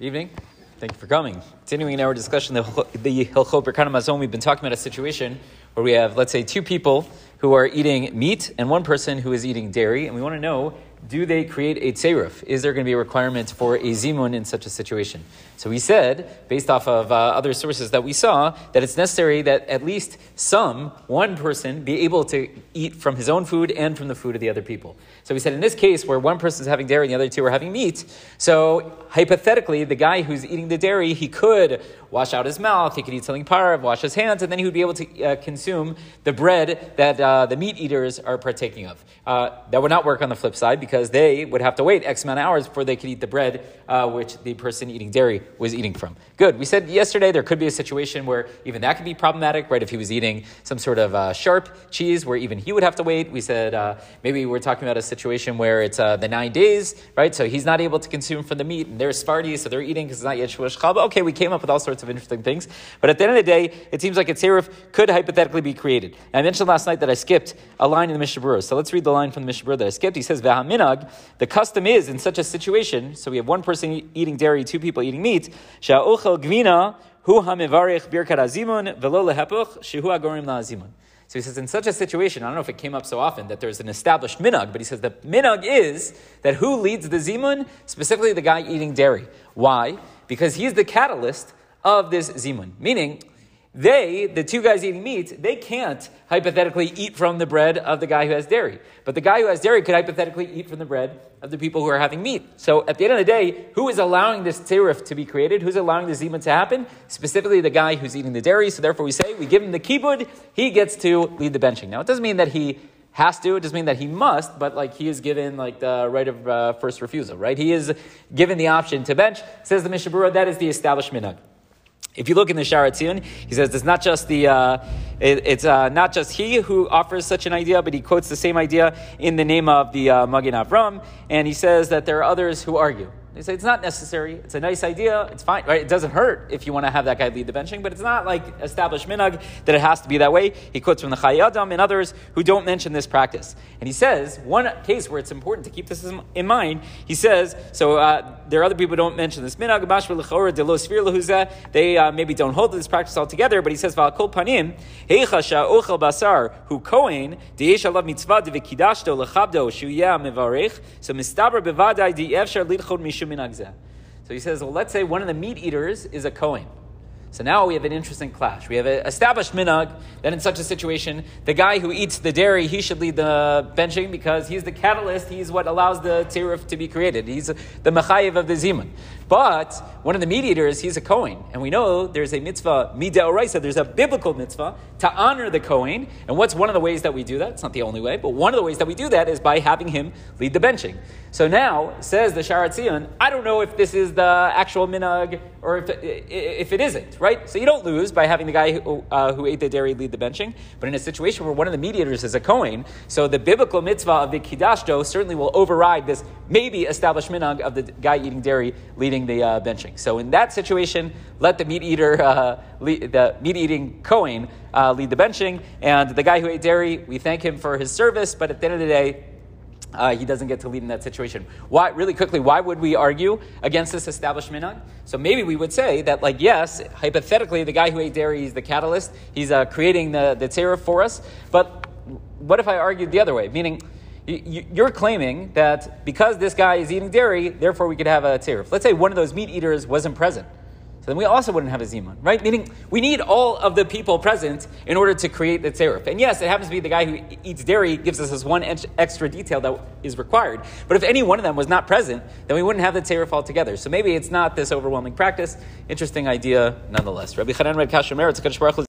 Evening. Thank you for coming. Continuing our discussion, the the Hilchot Birkat Hamazon, we've been talking about a situation where we have, let's say, two people who are eating meat and one person who is eating dairy, and we want to know do they create a tseruf? Is there going to be a requirement for a zimun in such a situation? So we said, based off of uh, other sources that we saw, that it's necessary that at least some, one person, be able to eat from his own food and from the food of the other people. So we said in this case, where one person is having dairy and the other two are having meat, so hypothetically, the guy who's eating the dairy, he could wash out his mouth, he could eat something parv, wash his hands, and then he would be able to uh, consume the bread that uh, the meat eaters are partaking of. Uh, that would not work on the flip side because they would have to wait X amount of hours before they could eat the bread uh, which the person eating dairy was eating from. Good. We said yesterday there could be a situation where even that could be problematic, right? If he was eating some sort of uh, sharp cheese where even he would have to wait. We said uh, maybe we're talking about a situation where it's the nine days, right? So he's not able to consume from the meat, and they're Sfardi, so they're eating because it's not yet Chaba. Okay, we came up with all sorts of interesting things. But at the end of the day, it seems like a Tserif could hypothetically be created. And I mentioned last night that I skipped a line in the Mishnah Berurah. So let's read the line from the Mishnah Berurah that I skipped. He says, Vahaminag, the custom is in such a situation, so we have one person eating dairy, two people eating meat, Sha'ochel Gvina, Hu Birkat Azimun, Velo Lehepuch, Agorim. So he says, in such a situation, I don't know if it came up so often that there's an established minhag, but he says the minhag is that who leads the zimun? Specifically, the guy eating dairy. Why? Because he's the catalyst of this zimun. Meaning, they, the two guys eating meat, they can't hypothetically eat from the bread of the guy who has dairy. But the guy who has dairy could hypothetically eat from the bread of the people who are having meat. So at the end of the day, who is allowing this tzirif to be created? Who's allowing the zimun to happen? Specifically the guy who's eating the dairy. So therefore we say, we give him the kibud, he gets to lead the benching. Now it doesn't mean that he has to. It doesn't mean that he must, but like he is given like the right of uh, first refusal, right? He is given the option to bench. Says the Mishnah Berurah, that is the established minhag. If you look in the Shaar HaTziyun, he says it's not just the uh, it, it's uh, not just he who offers such an idea, but he quotes the same idea in the name of the uh, Magen Avram, and he says that there are others who argue. They say it's not necessary. It's a nice idea. It's fine, right? It doesn't hurt if you want to have that guy lead the benching, but it's not like established minhag that it has to be that way. He quotes from the Chayei Adam and others who don't mention this practice. And he says one case where it's important to keep this in mind. He says so. Uh, there are other people who don't mention this minhag. They uh, maybe don't hold this practice altogether, but he says kol panim heichasha ochel basar hu kohen deyesh alav mitzvah devikidashto lechabdo shuyah mevarich. So mistaber bevadai di efshar lidchod so he says, well, let's say one of the meat eaters is a Kohen. So now we have an interesting clash. We have an established minhag that in such a situation, the guy who eats the dairy, he should lead the benching because he's the catalyst, he's what allows the tziruf to be created. He's the mechayiv of the zimun. But one of the mediators, he's a Kohen. And we know there's a mitzvah, midah there's a biblical mitzvah to honor the Kohen. And what's one of the ways that we do that? It's not the only way, but one of the ways that we do that is by having him lead the benching. So now, says the Shaar HaTziyun, I don't know if this is the actual minhag or if it, if it isn't, right? So you don't lose by having the guy who, uh, who ate the dairy lead the benching. But in a situation where one of the mediators is a Kohen, so the biblical mitzvah of the Kidashto certainly will override this maybe established minhag of the guy eating dairy leading the uh, benching. So in that situation, let the meat eater, uh, lead, the meat eating Cohen, uh, lead the benching, and the guy who ate dairy, we thank him for his service, but at the end of the day, uh, he doesn't get to lead in that situation. Why, really quickly, why would we argue against this established minhag? So maybe we would say that, like, yes, hypothetically, the guy who ate dairy is the catalyst. He's uh, creating the, the tzera for us. But what if I argued the other way? Meaning, you're claiming that because this guy is eating dairy, therefore we could have a tzirif. Let's say one of those meat eaters wasn't present. So then we also wouldn't have a zimun, right? Meaning we need all of the people present in order to create the tzerif. And yes, it happens to be the guy who eats dairy gives us this one extra detail that is required. But if any one of them was not present, then we wouldn't have the tzerif altogether. So maybe it's not this overwhelming practice. Interesting idea nonetheless. Rabbi Chanan Kasher